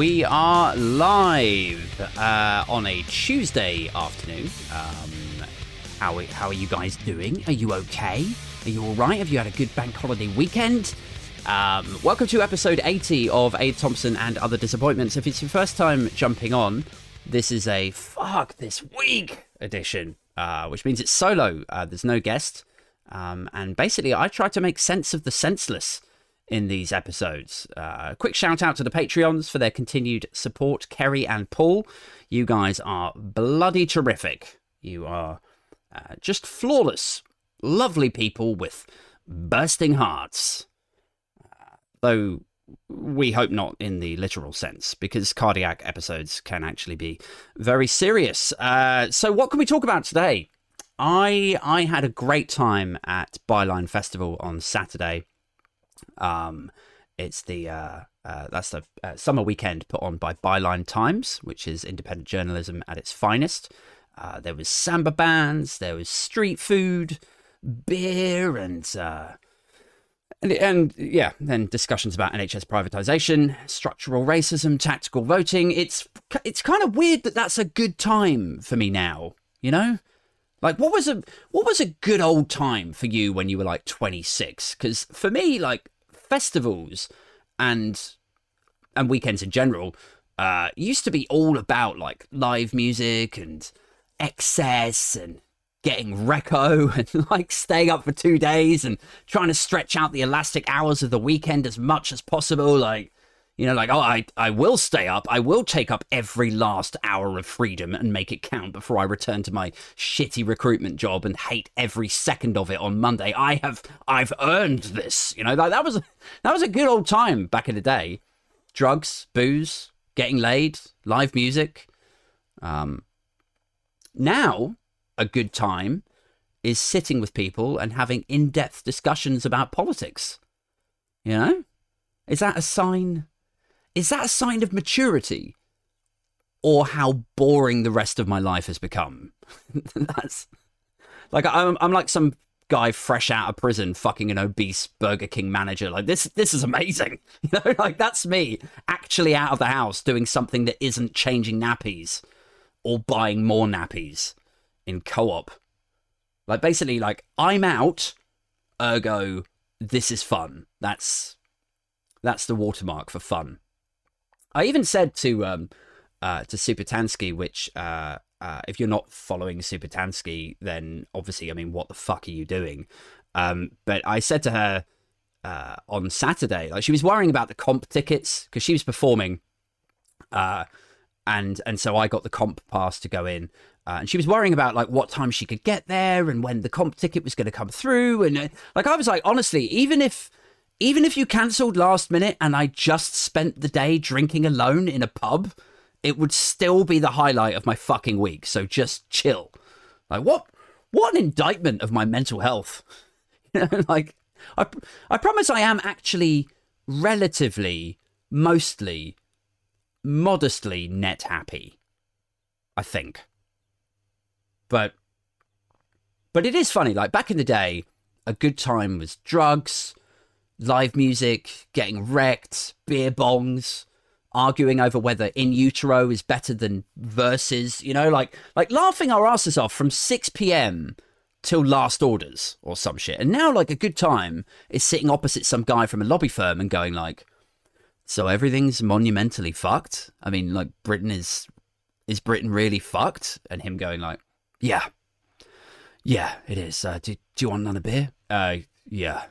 We are live uh, on a Tuesday afternoon. Um, how, how are you guys doing? Are you okay? Are you all right? Have you had a good bank holiday weekend? Um, welcome to episode 80 of Aid Thompson and Other Disappointments. If it's your first time jumping on, this is a fuck this week edition, uh, which means it's solo. Uh, there's no guest. Um, and basically, I try to make sense of the senseless in these episodes. Uh, quick shout out to the Patreons for their continued support, Kerry and Paul. You guys are bloody terrific. You are uh, just flawless, lovely people with bursting hearts. Uh, though we hope not in the literal sense, because cardiac episodes can actually be very serious. Uh, so, what can we talk about today? I I had a great time at Byline Festival on Saturday. Um, it's the uh, uh, that's the uh, summer weekend put on by Byline Times, which is independent journalism at its finest. Uh, there was samba bands, there was street food, beer, and, uh, and and yeah, then discussions about NHS privatization, structural racism, tactical voting. It's it's kind of weird that that's a good time for me now. You know, like what was a what was a good old time for you when you were like 26? Because for me, like festivals and and weekends in general uh, used to be all about like live music and excess and getting reco and like staying up for two days and trying to stretch out the elastic hours of the weekend as much as possible. Like you know, like, oh, I, I will stay up. I will take up every last hour of freedom and make it count before I return to my shitty recruitment job and hate every second of it on Monday. I have, I've earned this. You know, like that was, that was a good old time back in the day. Drugs, booze, getting laid, live music. Um, now, a good time is sitting with people and having in-depth discussions about politics. You know, is that a sign is that a sign of maturity or how boring the rest of my life has become? That's like I'm, I'm like some guy fresh out of prison fucking an obese Burger King manager. Like this this is amazing. You know, like that's me actually out of the house doing something that isn't changing nappies or buying more nappies in co-op. Like basically like I'm out, ergo this is fun. That's that's the watermark for fun. I even said to um, uh, to Supertansky, which uh, uh, if you're not following Supertansky, then obviously, I mean, what the fuck are you doing? Um, but I said to her uh, on Saturday, like she was worrying about the comp tickets because she was performing, uh, and and so I got the comp pass to go in. Uh, and she was worrying about like what time she could get there and when the comp ticket was going to come through and uh, like I was like honestly even if even if you cancelled last minute and I just spent the day drinking alone in a pub, it would still be the highlight of my fucking week. So just chill. Like what? What an indictment of my mental health. like I, I promise I am actually relatively, mostly, modestly net happy. I think. But, but it is funny. Like back in the day, a good time was drugs live music, getting wrecked, beer bongs, arguing over whether in utero is better than verses, you know, like like laughing our asses off from 6 p.m. till last orders or some shit. And now like a good time is sitting opposite some guy from a lobby firm and going like so everything's monumentally fucked. I mean, like Britain is is Britain really fucked? And him going like, yeah, yeah, it is. Uh, do, do you want another beer? Uh, yeah,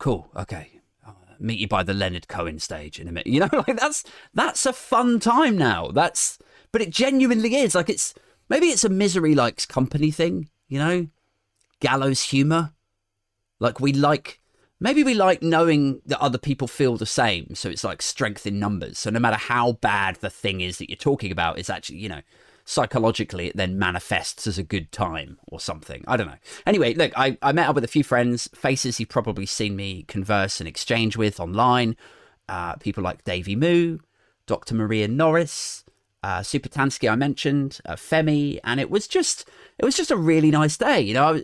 cool, okay. I'll uh, meet you by the Leonard Cohen stage in a minute. You know, like that's that's a fun time now. That's but it genuinely is. Like it's maybe it's a misery likes company thing, you know? Gallows humor. Like we like maybe we like knowing that other people feel the same. So it's like strength in numbers. So no matter how bad the thing is that you're talking about, it's actually, you know, psychologically it then manifests as a good time or something. I don't know. Anyway, look, I, I met up with a few friends, faces you've probably seen me converse and exchange with online. Uh, people like Davy Moo, Dr. Maria Norris, uh, Supertansky I mentioned, uh, Femi, and it was just it was just a really nice day. You know, I,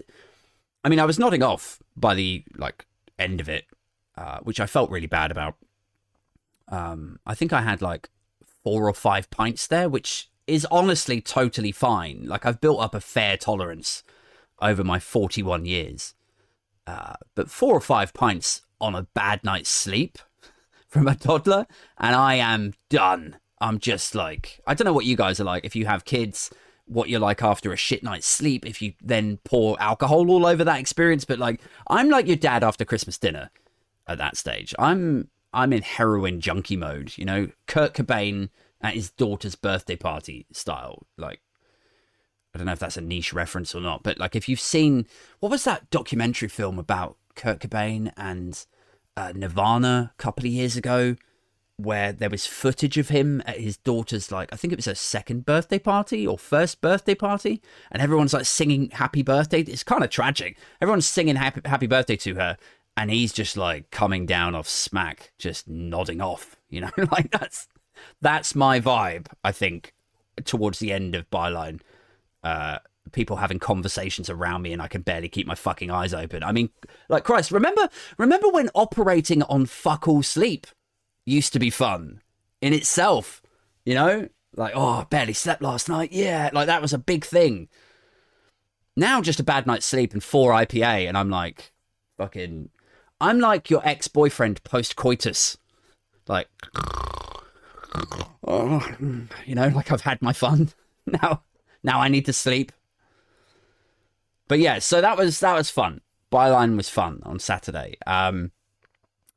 I mean, I was nodding off by the like end of it, uh, which I felt really bad about. Um, I think I had like four or five pints there, which is honestly totally fine. Like I've built up a fair tolerance over my 41 years. Uh, but four or five pints on a bad night's sleep from a toddler, and I am done. I'm just like, I don't know what you guys are like. If you have kids, what you're like after a shit night's sleep, if you then pour alcohol all over that experience. But like, I'm like your dad after Christmas dinner at that stage. I'm I'm in heroin junkie mode, you know, Kurt Cobain at his daughter's birthday party style. Like, I don't know if that's a niche reference or not, but like, if you've seen what was that documentary film about Kurt Cobain and uh, Nirvana a couple of years ago, where there was footage of him at his daughter's like I think it was her second birthday party or first birthday party, and everyone's like singing happy birthday. It's kind of tragic. Everyone's singing happy happy birthday to her, and he's just like coming down off smack, just nodding off. You know, like that's that's my vibe. I think towards the end of Byline, uh, people having conversations around me, and I can barely keep my fucking eyes open. I mean, like Christ, remember remember when operating on fuck all sleep used to be fun in itself, you know? Like, oh, I barely slept last night. Yeah, like that was a big thing. Now, just a bad night's sleep and four IPA, and I'm like, fucking, I'm like your ex boyfriend post coitus. Like, oh, you know, like I've had my fun. Now, now I need to sleep. But yeah, so that was that was fun. Byline was fun on Saturday. Um,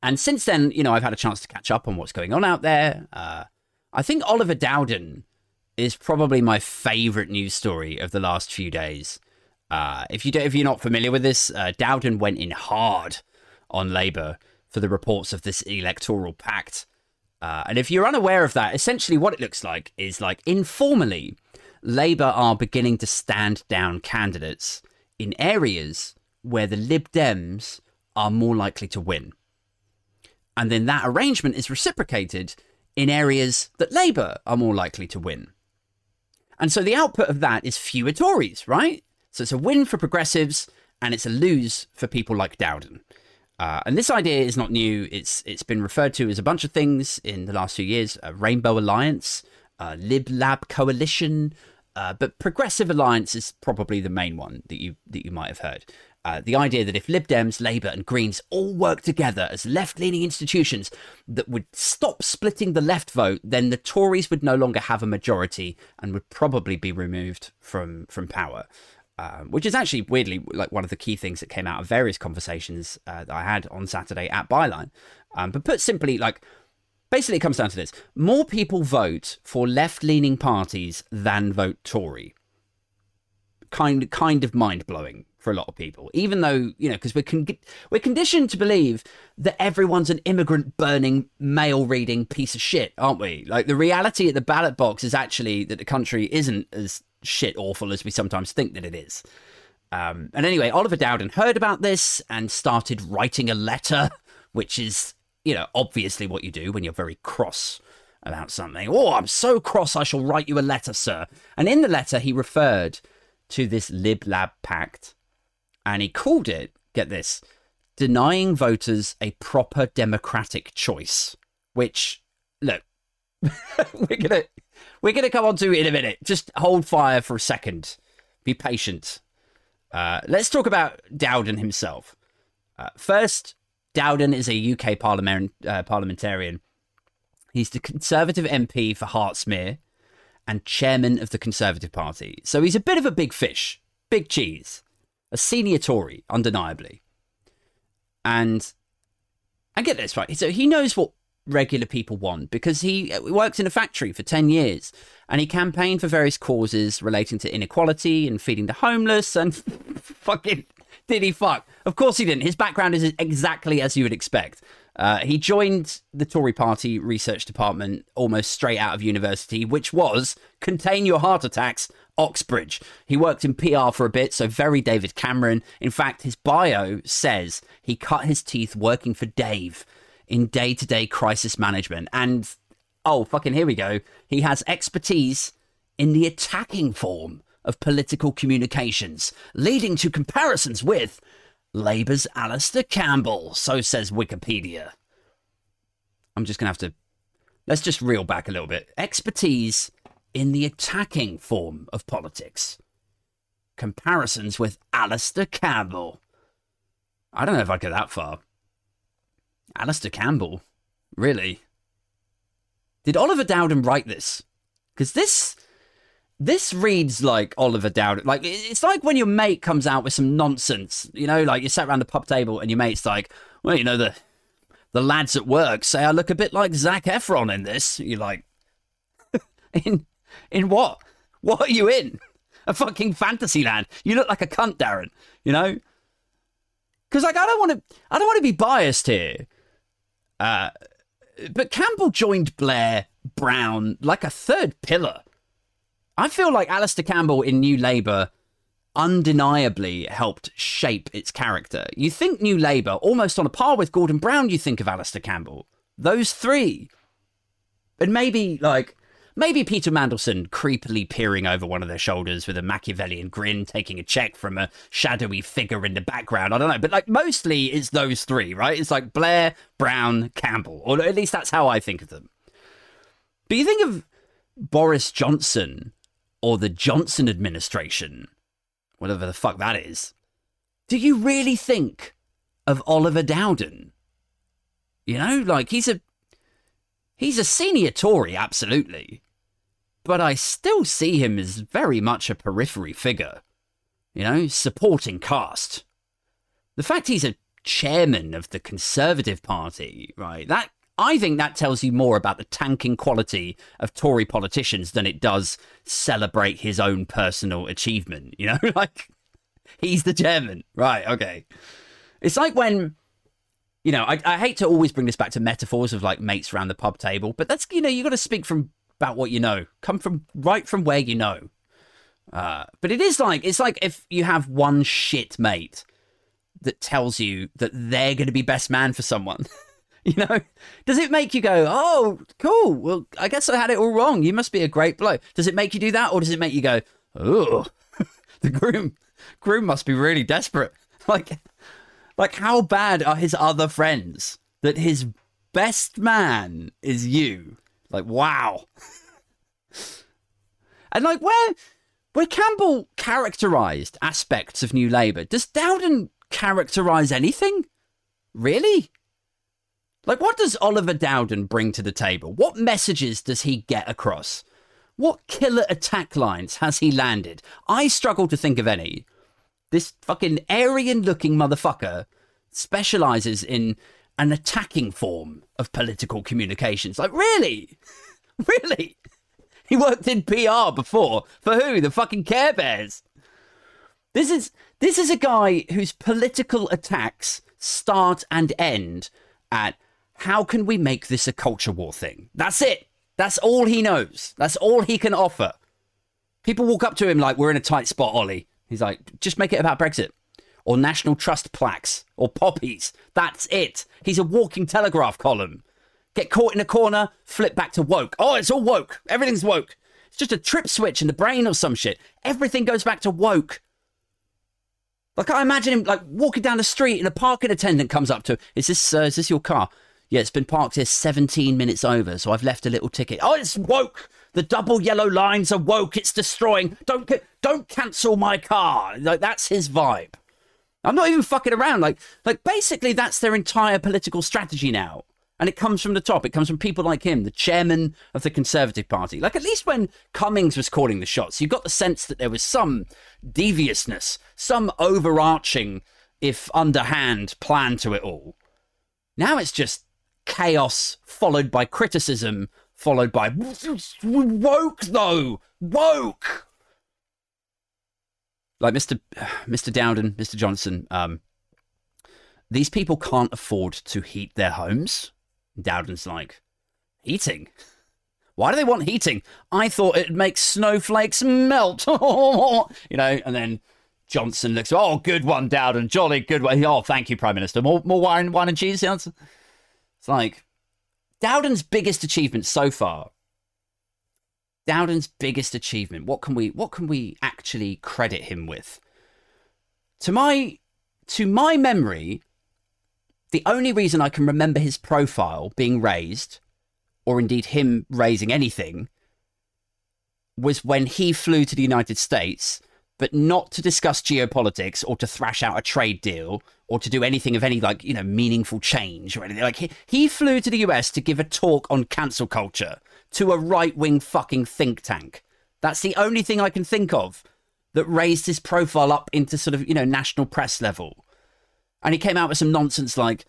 and since then, you know, I've had a chance to catch up on what's going on out there. Uh, I think Oliver Dowden is probably my favorite news story of the last few days. Uh, if you don't, if you're not familiar with this, uh, Dowden went in hard on Labour for the reports of this electoral pact. Uh, and if you're unaware of that, essentially what it looks like is like informally, Labour are beginning to stand down candidates in areas where the Lib Dems are more likely to win. And then that arrangement is reciprocated in areas that Labour are more likely to win. And so the output of that is fewer Tories, right? So it's a win for progressives and it's a lose for people like Dowden. Uh, and this idea is not new. It's it's been referred to as a bunch of things in the last few years: a Rainbow Alliance, a Lib Lab coalition, uh, but Progressive Alliance is probably the main one that you that you might have heard. Uh, the idea that if Lib Dems, Labour, and Greens all work together as left leaning institutions that would stop splitting the left vote, then the Tories would no longer have a majority and would probably be removed from, from power. Um, which is actually weirdly like one of the key things that came out of various conversations uh, that I had on Saturday at Byline. Um, but put simply, like basically, it comes down to this: more people vote for left-leaning parties than vote Tory. Kind, kind of mind blowing for a lot of people, even though you know, because we're con- we're conditioned to believe that everyone's an immigrant burning, mail reading piece of shit, aren't we? Like the reality at the ballot box is actually that the country isn't as shit awful as we sometimes think that it is. Um, and anyway, Oliver Dowden heard about this and started writing a letter, which is you know obviously what you do when you're very cross about something. Oh, I'm so cross, I shall write you a letter, sir. And in the letter, he referred to this Lib Lab Pact and he called it, get this, denying voters a proper democratic choice. Which, look, we're gonna we're gonna come on to in a minute. Just hold fire for a second. Be patient. Uh, let's talk about Dowden himself. Uh, first, Dowden is a UK parliament, uh, parliamentarian. He's the Conservative MP for Hertsmere and chairman of the Conservative Party. So he's a bit of a big fish, big cheese a senior Tory, undeniably. And I get this right. So he knows what regular people want because he worked in a factory for 10 years and he campaigned for various causes relating to inequality and feeding the homeless and fucking did he fuck? Of course he didn't. His background is exactly as you would expect. Uh, he joined the Tory party research department almost straight out of university, which was contain your heart attacks, Oxbridge. He worked in PR for a bit, so very David Cameron. In fact, his bio says he cut his teeth working for Dave in day to day crisis management. And oh, fucking here we go. He has expertise in the attacking form of political communications, leading to comparisons with Labour's Alastair Campbell, so says Wikipedia. I'm just going to have to let's just reel back a little bit. Expertise in the attacking form of politics. Comparisons with Alastair Campbell. I don't know if I'd go that far. Alastair Campbell? Really? Did Oliver Dowden write this? Because this this reads like Oliver Dowden. Like it's like when your mate comes out with some nonsense. You know, like you sat around the pub table and your mate's like, "Well, you know the the lads at work say I look a bit like Zac Efron in this." You're like, in in what? What are you in? A fucking fantasy land. You look like a cunt, Darren. You know. Because like I don't want to. I don't want to be biased here. Uh, but Campbell joined Blair Brown like a third pillar I feel like Alastair Campbell in New Labour undeniably helped shape its character. You think New Labour, almost on a par with Gordon Brown, you think of Alastair Campbell. Those three. And maybe, like, maybe Peter Mandelson creepily peering over one of their shoulders with a Machiavellian grin, taking a check from a shadowy figure in the background. I don't know. But, like, mostly it's those three, right? It's like Blair, Brown, Campbell. Or at least that's how I think of them. But you think of Boris Johnson or the Johnson administration, whatever the fuck that is, do you really think of Oliver Dowden? You know, like he's a he's a senior Tory, absolutely. But I still see him as very much a periphery figure. You know, supporting cast. The fact he's a chairman of the Conservative Party, right? That I think that tells you more about the tanking quality of Tory politicians than it does celebrate his own personal achievement. You know, like he's the chairman. Right, okay. It's like when, you know, I, I hate to always bring this back to metaphors of like mates around the pub table, but that's, you know, you got to speak from about what you know, come from right from where you know. Uh, but it is like, it's like if you have one shit mate that tells you that they're going to be best man for someone. You know, does it make you go, "Oh, cool. Well, I guess I had it all wrong. You must be a great bloke." Does it make you do that, or does it make you go, "Oh, the groom, groom must be really desperate." Like, like how bad are his other friends that his best man is you? Like, wow. and like, where, where Campbell characterised aspects of New Labour, does Dowden characterise anything? Really? Like, what does Oliver Dowden bring to the table? What messages does he get across? What killer attack lines has he landed? I struggle to think of any. This fucking Aryan looking motherfucker specializes in an attacking form of political communications. Like, really? really? He worked in PR before. For who? The fucking Care Bears. This is this is a guy whose political attacks start and end at how can we make this a culture war thing? That's it. That's all he knows. That's all he can offer. People walk up to him like, we're in a tight spot, Ollie. He's like, just make it about Brexit or national trust plaques or poppies. That's it. He's a walking telegraph column. Get caught in a corner, flip back to woke. Oh, it's all woke. Everything's woke. It's just a trip switch in the brain or some shit. Everything goes back to woke. Like I imagine him like walking down the street and a parking attendant comes up to him. Is this uh, is this your car? Yeah, it's been parked here 17 minutes over, so I've left a little ticket. Oh, it's woke. The double yellow lines are woke. It's destroying. Don't don't cancel my car. Like that's his vibe. I'm not even fucking around. Like like basically that's their entire political strategy now. And it comes from the top. It comes from people like him, the chairman of the Conservative Party. Like, at least when Cummings was calling the shots, you got the sense that there was some deviousness, some overarching, if underhand, plan to it all. Now it's just chaos followed by criticism followed by woke though woke like mr mr dowden mr johnson um these people can't afford to heat their homes. Dowden's like heating? Why do they want heating? I thought it'd make snowflakes melt. You know and then johnson looks oh good one dowden. Jolly good one. Oh thank you prime minister. More more wine wine and cheese it's like Dowden's biggest achievement so far. Dowden's biggest achievement. What can we what can we actually credit him with? To my to my memory, the only reason I can remember his profile being raised or indeed him raising anything, was when he flew to the United States, but not to discuss geopolitics or to thrash out a trade deal or to do anything of any like, you know, meaningful change or anything. Like he, he flew to the US to give a talk on cancel culture to a right wing fucking think tank. That's the only thing I can think of that raised his profile up into sort of, you know, national press level. And he came out with some nonsense like,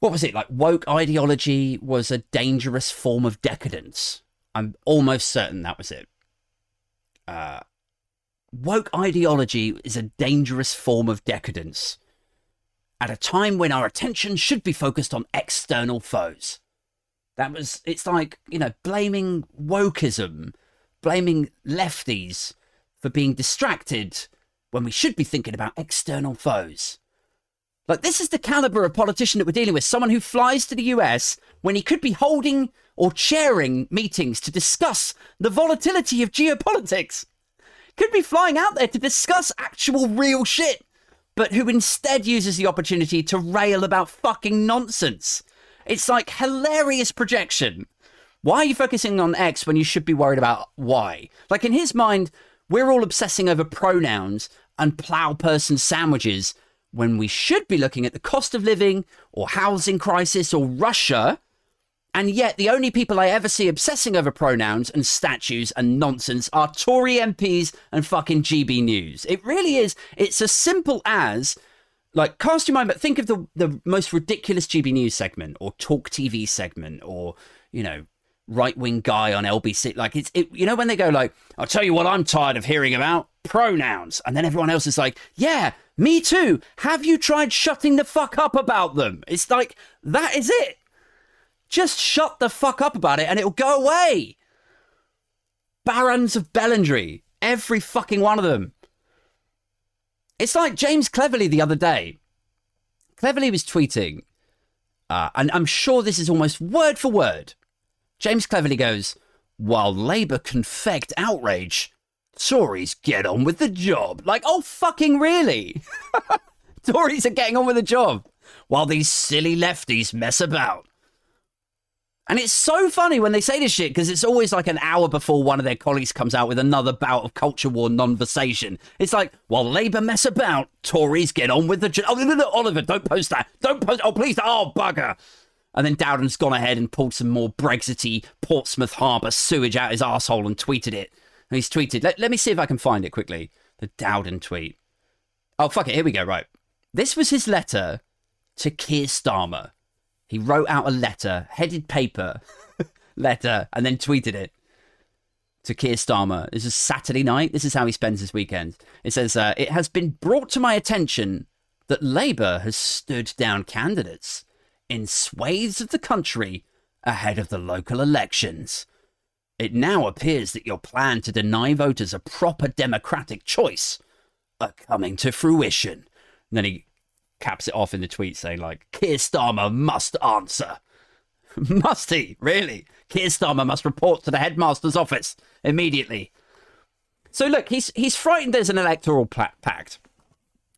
what was it? Like woke ideology was a dangerous form of decadence. I'm almost certain that was it. Uh, woke ideology is a dangerous form of decadence at a time when our attention should be focused on external foes. That was, it's like, you know, blaming wokeism, blaming lefties for being distracted when we should be thinking about external foes. Like, this is the caliber of politician that we're dealing with. Someone who flies to the US when he could be holding or chairing meetings to discuss the volatility of geopolitics. Could be flying out there to discuss actual real shit, but who instead uses the opportunity to rail about fucking nonsense. It's like hilarious projection. Why are you focusing on X when you should be worried about Y? Like, in his mind, we're all obsessing over pronouns and plow person sandwiches when we should be looking at the cost of living or housing crisis or Russia. And yet, the only people I ever see obsessing over pronouns and statues and nonsense are Tory MPs and fucking GB News. It really is. It's as simple as, like, cast your mind, but think of the, the most ridiculous GB News segment or Talk TV segment or, you know, right wing guy on LBC. Like, it's, it, you know, when they go, like, I'll tell you what I'm tired of hearing about pronouns. And then everyone else is like, yeah, me too. Have you tried shutting the fuck up about them? It's like, that is it. Just shut the fuck up about it and it'll go away. Barons of Bellendry. Every fucking one of them. It's like James Cleverly the other day. Cleverly was tweeting, uh, and I'm sure this is almost word for word. James Cleverly goes, While Labour confect outrage, Tories get on with the job. Like, oh, fucking really? Tories are getting on with the job while these silly lefties mess about. And it's so funny when they say this shit because it's always like an hour before one of their colleagues comes out with another bout of culture war conversation. It's like, while Labour mess about, Tories get on with the. Jo- oh, no, no, no, Oliver, don't post that. Don't post. Oh, please. Oh, bugger. And then Dowden's gone ahead and pulled some more Brexity Portsmouth Harbour sewage out his asshole and tweeted it. And he's tweeted. Let, let me see if I can find it quickly. The Dowden tweet. Oh, fuck it. Here we go. Right. This was his letter to Keir Starmer he wrote out a letter, headed paper letter, and then tweeted it to Keir Starmer. This is Saturday night. This is how he spends his weekend. It says, uh, It has been brought to my attention that Labour has stood down candidates in swathes of the country ahead of the local elections. It now appears that your plan to deny voters a proper democratic choice are coming to fruition. And then he caps it off in the tweet saying like Keir Starmer must answer. must he? Really? Keir Starmer must report to the headmaster's office immediately. So look, he's he's frightened there's an electoral pact.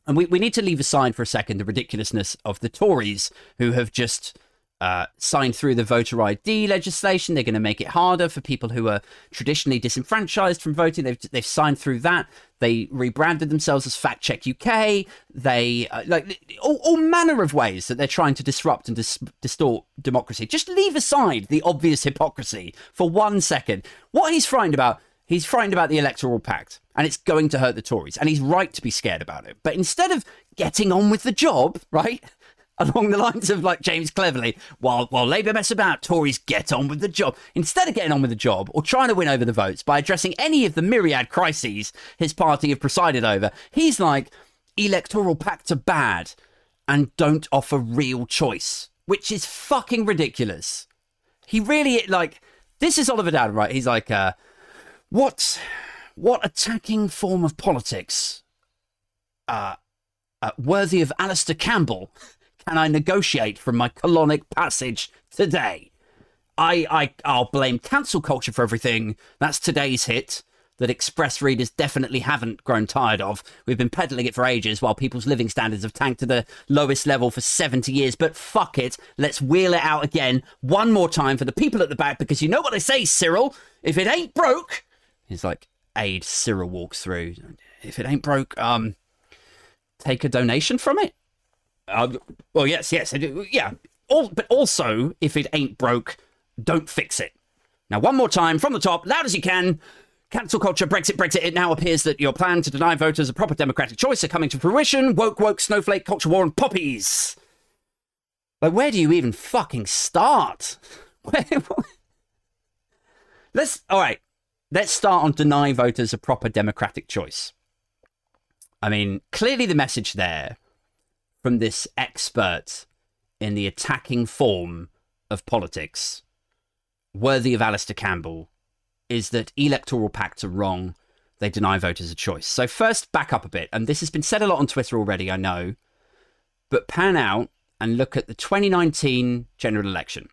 And we, we need to leave aside for a second the ridiculousness of the Tories who have just uh, signed through the voter ID legislation. They're going to make it harder for people who are traditionally disenfranchised from voting. They've, they've signed through that. They rebranded themselves as Fact Check UK. They uh, like all, all, manner of ways that they're trying to disrupt and dis- distort democracy. Just leave aside the obvious hypocrisy for one second. What he's frightened about, he's frightened about the electoral pact, and it's going to hurt the Tories, and he's right to be scared about it. But instead of getting on with the job, right? along the lines of like James Cleverly, while while Labour mess about, Tories get on with the job. Instead of getting on with the job or trying to win over the votes by addressing any of the myriad crises his party have presided over, he's like, electoral pacts are bad and don't offer real choice, which is fucking ridiculous. He really like this is Oliver Dowden, right? He's like, uh, what what attacking form of politics uh, uh, worthy of Alastair Campbell can I negotiate from my colonic passage today? I, I, I'll blame cancel culture for everything. That's today's hit. that Express readers definitely haven't grown tired of. We've been peddling it for ages while people's living standards have tanked to the lowest level for 70 years. But fuck it, let's wheel it out again one more time for the people at the back because you know what they say, Cyril? If it ain't broke, he's like, aid Cyril walks through. If it ain't broke, um, take a donation from it. Uh, well, yes, yes, yeah. All, but also, if it ain't broke, don't fix it. Now, one more time from the top, loud as you can. Cancel culture, Brexit, Brexit. It now appears that your plan to deny voters a proper democratic choice are coming to fruition. Woke, woke, snowflake, culture war, and poppies. Like, where do you even fucking start? let's, all right, let's start on deny voters a proper democratic choice. I mean, clearly the message there from this expert in the attacking form of politics, worthy of Alastair Campbell, is that electoral pacts are wrong. They deny voters a choice. So, first, back up a bit. And this has been said a lot on Twitter already, I know. But pan out and look at the 2019 general election.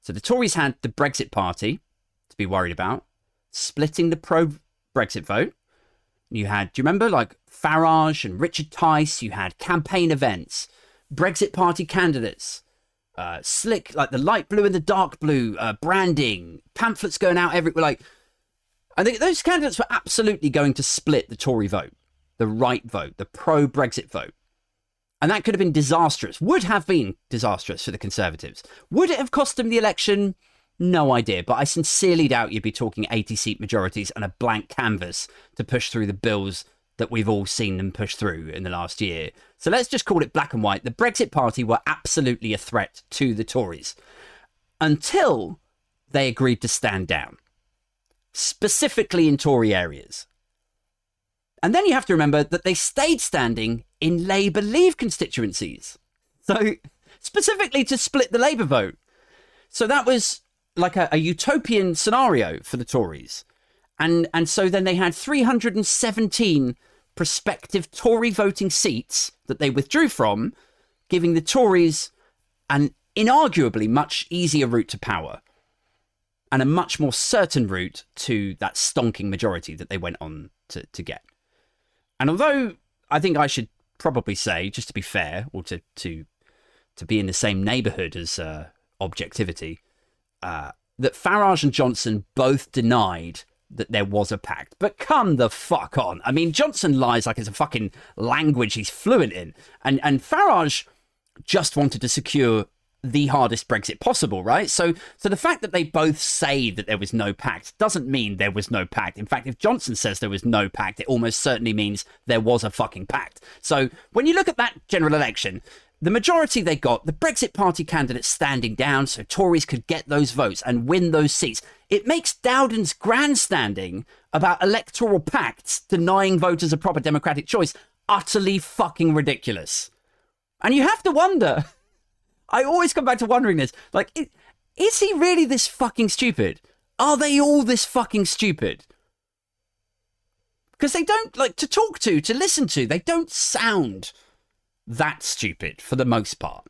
So, the Tories had the Brexit Party to be worried about, splitting the pro Brexit vote. You had, do you remember, like Farage and Richard Tice? You had campaign events, Brexit Party candidates uh, slick, like the light blue and the dark blue uh, branding, pamphlets going out everywhere. Like, I think those candidates were absolutely going to split the Tory vote, the right vote, the pro Brexit vote. And that could have been disastrous, would have been disastrous for the Conservatives. Would it have cost them the election? No idea, but I sincerely doubt you'd be talking 80 seat majorities and a blank canvas to push through the bills that we've all seen them push through in the last year. So let's just call it black and white. The Brexit Party were absolutely a threat to the Tories until they agreed to stand down, specifically in Tory areas. And then you have to remember that they stayed standing in Labour Leave constituencies. So, specifically to split the Labour vote. So that was like a, a utopian scenario for the Tories. And, and so then they had 317 prospective Tory voting seats that they withdrew from, giving the Tories an inarguably much easier route to power and a much more certain route to that stonking majority that they went on to, to get. And although I think I should probably say, just to be fair, or to to to be in the same neighbourhood as uh, objectivity, uh, that Farage and Johnson both denied that there was a pact. But come the fuck on. I mean, Johnson lies like it's a fucking language he's fluent in. And and Farage just wanted to secure the hardest Brexit possible, right? So so the fact that they both say that there was no pact doesn't mean there was no pact. In fact, if Johnson says there was no pact, it almost certainly means there was a fucking pact. So when you look at that general election, the majority they got, the Brexit Party candidates standing down so Tories could get those votes and win those seats. It makes Dowden's grandstanding about electoral pacts denying voters a proper democratic choice utterly fucking ridiculous. And you have to wonder. I always come back to wondering this. Like, is he really this fucking stupid? Are they all this fucking stupid? Because they don't, like, to talk to, to listen to, they don't sound that stupid for the most part.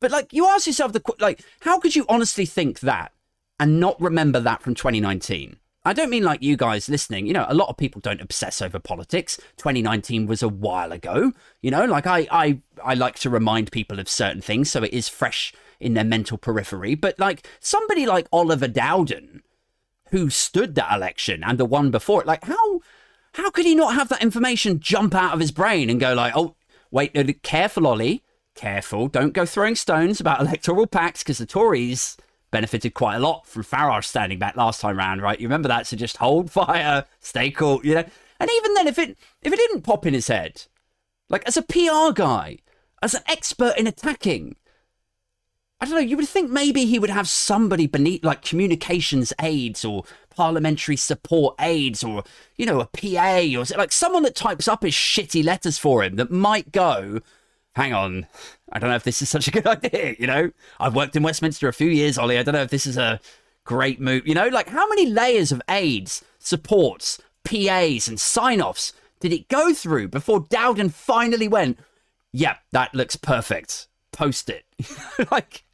But like, you ask yourself the like, how could you honestly think that and not remember that from 2019? I don't mean like you guys listening. You know, a lot of people don't obsess over politics. 2019 was a while ago. You know, like I, I, I like to remind people of certain things so it is fresh in their mental periphery. But like somebody like Oliver Dowden, who stood that election and the one before it, like how, how could he not have that information jump out of his brain and go like, oh, Wait, careful, Ollie. Careful. Don't go throwing stones about electoral pacts because the Tories benefited quite a lot from Farage standing back last time round, right? You remember that? So just hold fire, stay cool, you know? And even then, if it if it didn't pop in his head, like as a PR guy, as an expert in attacking, I don't know, you would think maybe he would have somebody beneath, like communications aides or parliamentary support aides or, you know, a PA or like someone that types up his shitty letters for him that might go, hang on, I don't know if this is such a good idea, you know? I've worked in Westminster a few years, Ollie. I don't know if this is a great move. You know, like how many layers of aides, supports, PAs, and sign offs did it go through before Dowden finally went, yep, yeah, that looks perfect. Post it. like,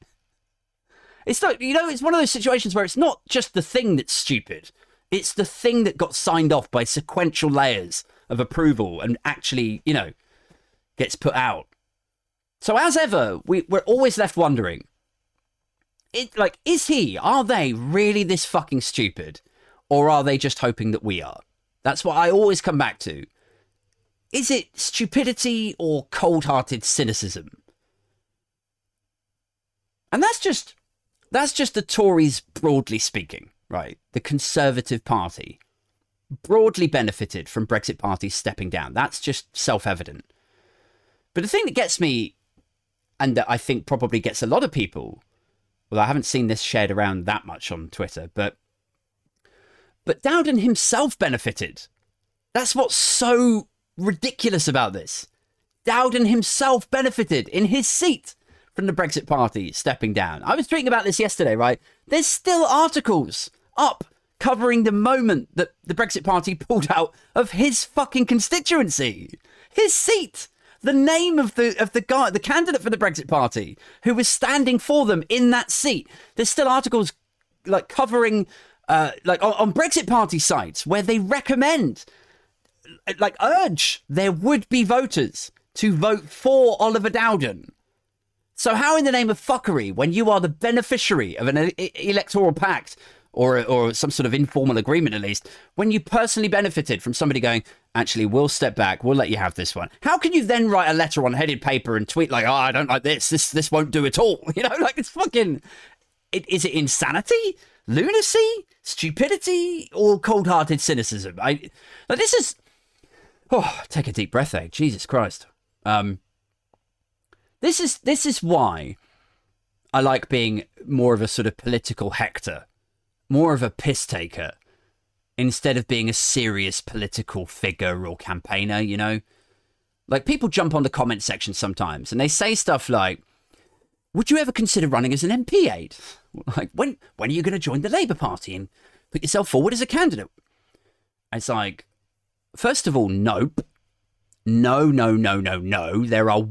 it's not, you know, it's one of those situations where it's not just the thing that's stupid. It's the thing that got signed off by sequential layers of approval and actually, you know, gets put out. So as ever, we, we're always left wondering, it like, is he, are they really this fucking stupid? Or are they just hoping that we are? That's what I always come back to. Is it stupidity or cold hearted cynicism? And that's just that's just the Tories broadly speaking, right? The Conservative Party broadly benefited from Brexit parties stepping down. That's just self-evident. But the thing that gets me and that I think probably gets a lot of people, well I haven't seen this shared around that much on Twitter, but but Dowden himself benefited. That's what's so ridiculous about this. Dowden himself benefited in his seat from the Brexit Party stepping down. I was tweeting about this yesterday, right? There's still articles up covering the moment that the Brexit Party pulled out of his fucking constituency, his seat. The name of the of the guy, the candidate for the Brexit Party, who was standing for them in that seat. There's still articles like covering, uh, like on, on Brexit Party sites where they recommend like urge their would-be voters to vote for Oliver Dowden. So how in the name of fuckery, when you are the beneficiary of an electoral pact or or some sort of informal agreement at least, when you personally benefited from somebody going, actually, we'll step back, we'll let you have this one. How can you then write a letter on headed paper and tweet like, oh, I don't like this, this this won't do at all? You know, like it's fucking. It, is it insanity, lunacy, stupidity, or cold-hearted cynicism? I like this is Oh, take a deep breath, eh? Jesus Christ. Um, this is this is why I like being more of a sort of political hector, more of a piss taker, instead of being a serious political figure or campaigner. You know, like people jump on the comment section sometimes and they say stuff like, "Would you ever consider running as an MP aide? Like when when are you going to join the Labour Party and put yourself forward as a candidate?" It's like First of all, nope. No, no, no, no, no. There are.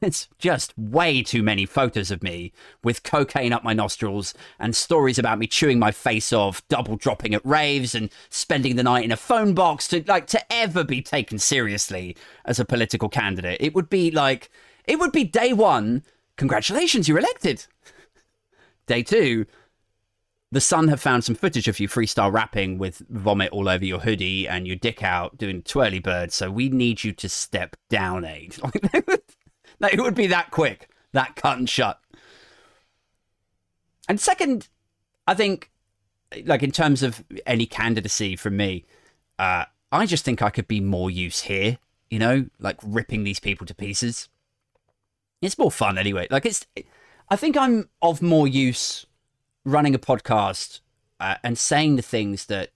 It's just way too many photos of me with cocaine up my nostrils and stories about me chewing my face off, double dropping at raves, and spending the night in a phone box to like to ever be taken seriously as a political candidate. It would be like it would be day one. Congratulations, you're elected. Day two, the Sun have found some footage of you freestyle rapping with vomit all over your hoodie and your dick out doing twirly bird. So we need you to step down, Aid. Like, it would be that quick, that cut and shut. And second, I think, like in terms of any candidacy from me, uh, I just think I could be more use here. You know, like ripping these people to pieces. It's more fun anyway. Like it's, I think I'm of more use running a podcast uh, and saying the things that,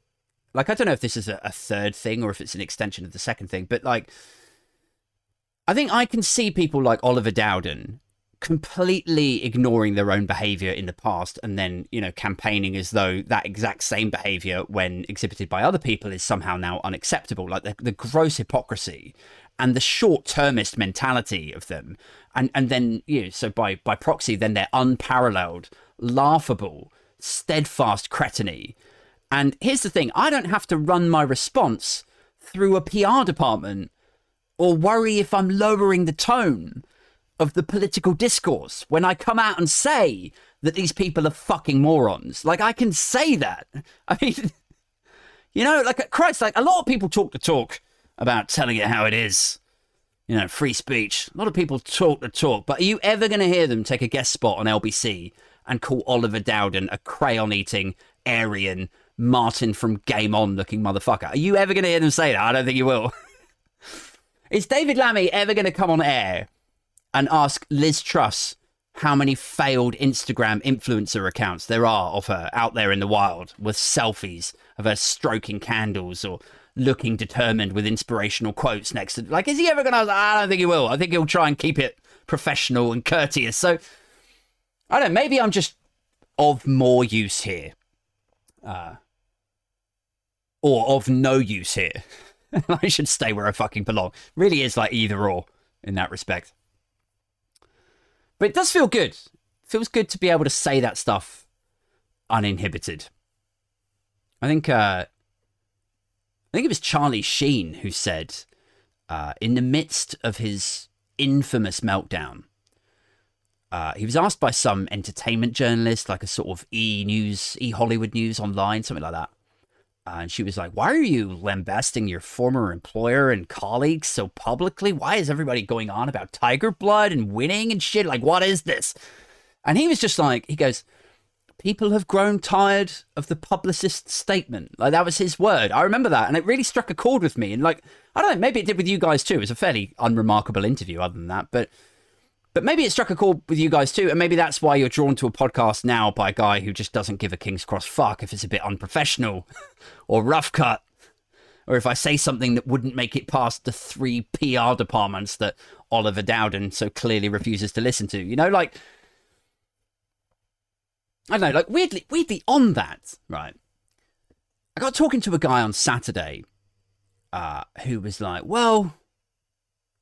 like, I don't know if this is a, a third thing or if it's an extension of the second thing, but like, I think I can see people like Oliver Dowden completely ignoring their own behavior in the past and then, you know, campaigning as though that exact same behavior when exhibited by other people is somehow now unacceptable. Like the, the gross hypocrisy and the short-termist mentality of them. And and then, you know, so by by proxy, then they're unparalleled laughable, steadfast cretiny. And here's the thing I don't have to run my response through a PR department or worry if I'm lowering the tone of the political discourse when I come out and say that these people are fucking morons. Like, I can say that. I mean, you know, like, Christ, like, a lot of people talk the talk about telling it how it is. You know, free speech. A lot of people talk the talk, but are you ever going to hear them take a guest spot on LBC and call Oliver Dowden a crayon eating Aryan Martin from Game On looking motherfucker. Are you ever going to hear them say that? I don't think you will. Is David Lammy ever going to come on air and ask Liz Truss how many failed Instagram influencer accounts there are of her out there in the wild with selfies of her stroking candles or looking determined with inspirational quotes next to like is he ever going to I don't think he will. I think he'll try and keep it professional and courteous. So I don't know, maybe I'm just of more use here. Uh, or of no use here. I should stay where I fucking belong. Really is like either or in that respect. But it does feel good. It feels good to be able to say that stuff uninhibited. I think uh, I think it was Charlie Sheen who said, uh, in the midst of his infamous meltdown, uh, he was asked by some entertainment journalist, like a sort of E News, E Hollywood News online, something like that. Uh, and she was like, Why are you lambasting your former employer and colleagues so publicly? Why is everybody going on about Tiger Blood and winning and shit? Like, what is this? And he was just like, He goes, People have grown tired of the publicist statement. Like, that was his word. I remember that. And it really struck a chord with me. And, like, I don't know, maybe it did with you guys too. It was a fairly unremarkable interview, other than that. But but maybe it struck a chord with you guys too, and maybe that's why you're drawn to a podcast now by a guy who just doesn't give a King's Cross fuck if it's a bit unprofessional or rough cut, or if I say something that wouldn't make it past the three PR departments that Oliver Dowden so clearly refuses to listen to. You know, like I don't know, like weirdly, weirdly on that, right? I got talking to a guy on Saturday uh, who was like, "Well,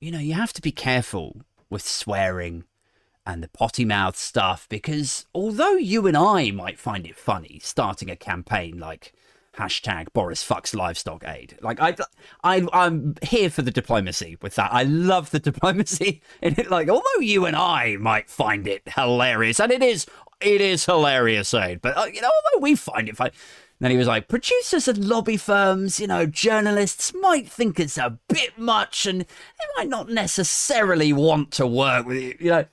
you know, you have to be careful." With swearing and the potty mouth stuff because although you and I might find it funny starting a campaign like hashtag Boris fucks livestock aid, like I, I, I'm here for the diplomacy with that. I love the diplomacy in it. Like although you and I might find it hilarious, and it is, it is hilarious aid, but uh, you know although we find it funny then he was like, producers and lobby firms, you know, journalists might think it's a bit much and they might not necessarily want to work with you, you know.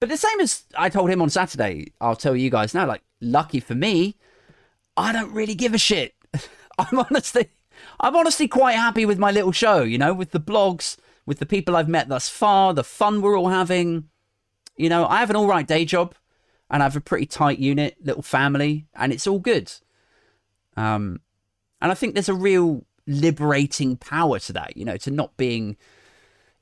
But the same as I told him on Saturday, I'll tell you guys now, like, lucky for me, I don't really give a shit. I'm honestly, I'm honestly quite happy with my little show, you know, with the blogs, with the people I've met thus far, the fun we're all having. You know, I have an all right day job and I have a pretty tight unit, little family, and it's all good. Um, and I think there's a real liberating power to that, you know, to not being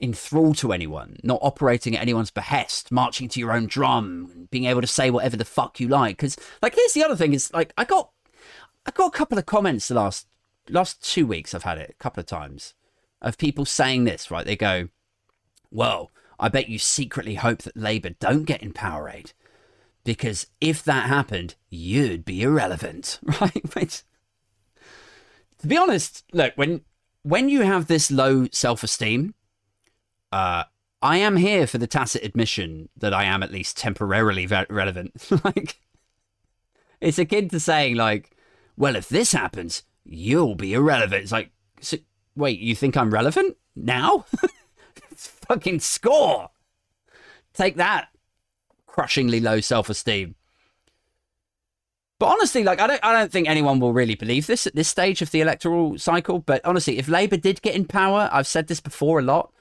enthralled to anyone, not operating at anyone's behest, marching to your own drum, being able to say whatever the fuck you like. Because, like, here's the other thing: is like I got, I got a couple of comments the last last two weeks. I've had it a couple of times of people saying this. Right? They go, "Well, I bet you secretly hope that Labour don't get in power, Powerade." Because if that happened, you'd be irrelevant, right? To be honest, look when when you have this low self esteem, uh, I am here for the tacit admission that I am at least temporarily ve- relevant. like, it's akin to saying like, "Well, if this happens, you'll be irrelevant." It's like, so, wait, you think I'm relevant now? it's fucking score. Take that, crushingly low self esteem. But honestly, like I don't, I don't think anyone will really believe this at this stage of the electoral cycle. But honestly, if Labour did get in power, I've said this before a lot.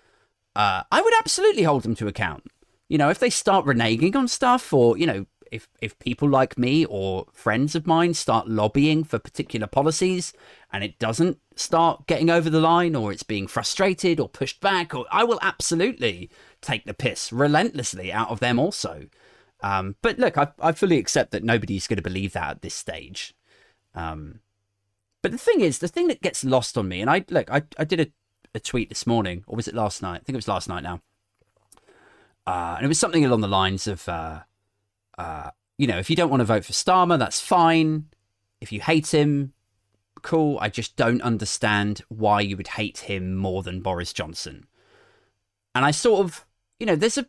Uh, I would absolutely hold them to account. You know, if they start reneging on stuff, or you know, if if people like me or friends of mine start lobbying for particular policies, and it doesn't start getting over the line, or it's being frustrated or pushed back, or I will absolutely take the piss relentlessly out of them also. Um, but look, I, I fully accept that nobody's going to believe that at this stage. Um, but the thing is, the thing that gets lost on me, and I look, I, I did a, a tweet this morning, or was it last night? I think it was last night now. Uh, and it was something along the lines of, uh, uh, you know, if you don't want to vote for Starmer, that's fine. If you hate him, cool. I just don't understand why you would hate him more than Boris Johnson. And I sort of, you know, there's a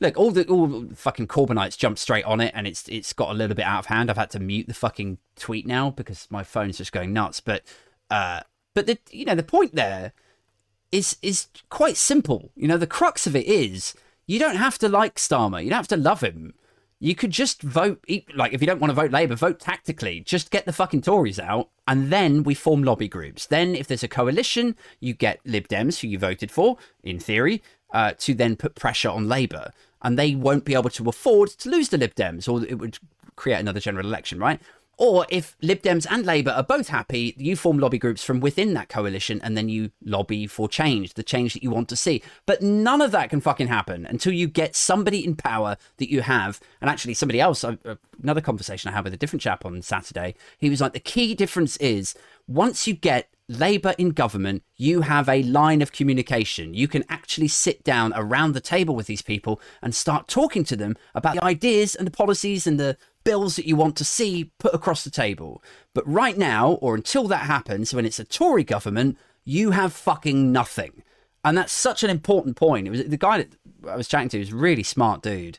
look, all the all fucking Corbynites jumped straight on it, and it's it's got a little bit out of hand. I've had to mute the fucking tweet now because my phone's just going nuts. But uh, but the you know the point there is is quite simple. You know, the crux of it is you don't have to like Starmer. You don't have to love him. You could just vote, like, if you don't want to vote Labour, vote tactically. Just get the fucking Tories out, and then we form lobby groups. Then, if there's a coalition, you get Lib Dems, who you voted for, in theory, uh, to then put pressure on Labour and they won't be able to afford to lose the Lib Dems, or it would create another general election, right? Or if Lib Dems and Labour are both happy, you form lobby groups from within that coalition and then you lobby for change, the change that you want to see. But none of that can fucking happen until you get somebody in power that you have. And actually, somebody else, uh, another conversation I had with a different chap on Saturday, he was like, the key difference is once you get Labour in government, you have a line of communication. You can actually sit down around the table with these people and start talking to them about the ideas and the policies and the bills that you want to see put across the table. But right now, or until that happens, when it's a Tory government, you have fucking nothing. And that's such an important point. It was the guy that I was chatting to was really smart dude.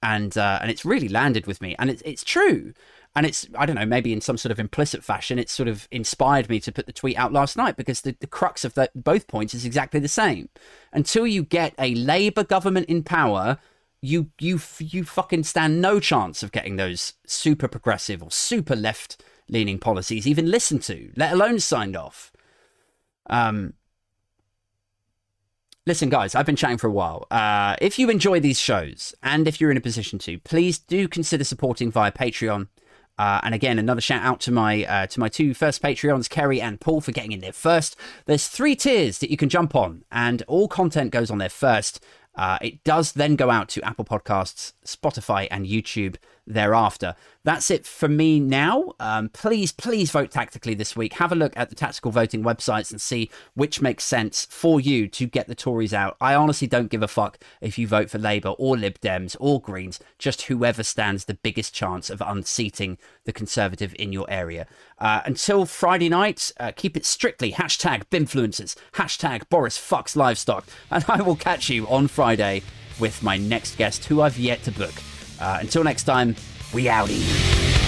And uh, and it's really landed with me. And it's it's true and it's i don't know maybe in some sort of implicit fashion it's sort of inspired me to put the tweet out last night because the, the crux of the, both points is exactly the same until you get a labour government in power you you you fucking stand no chance of getting those super progressive or super left leaning policies even listened to let alone signed off um Listen, guys, I've been chatting for a while. Uh, if you enjoy these shows and if you're in a position to, please do consider supporting via Patreon. Uh, and again, another shout out to my uh, to my two first Patreons, Kerry and Paul, for getting in there first. There's three tiers that you can jump on, and all content goes on there first. Uh, it does then go out to Apple Podcasts, Spotify, and YouTube thereafter. That's it for me now. Um, please, please vote tactically this week. Have a look at the tactical voting websites and see which makes sense for you to get the Tories out. I honestly don't give a fuck if you vote for Labour or Lib Dems or Greens, just whoever stands the biggest chance of unseating the Conservative in your area. Uh, until Friday night, uh, keep it strictly hashtag Bimfluencers, hashtag Boris Fucks Livestock, and I will catch you on Friday with my next guest, who I've yet to book. Uh, until next time, we outie.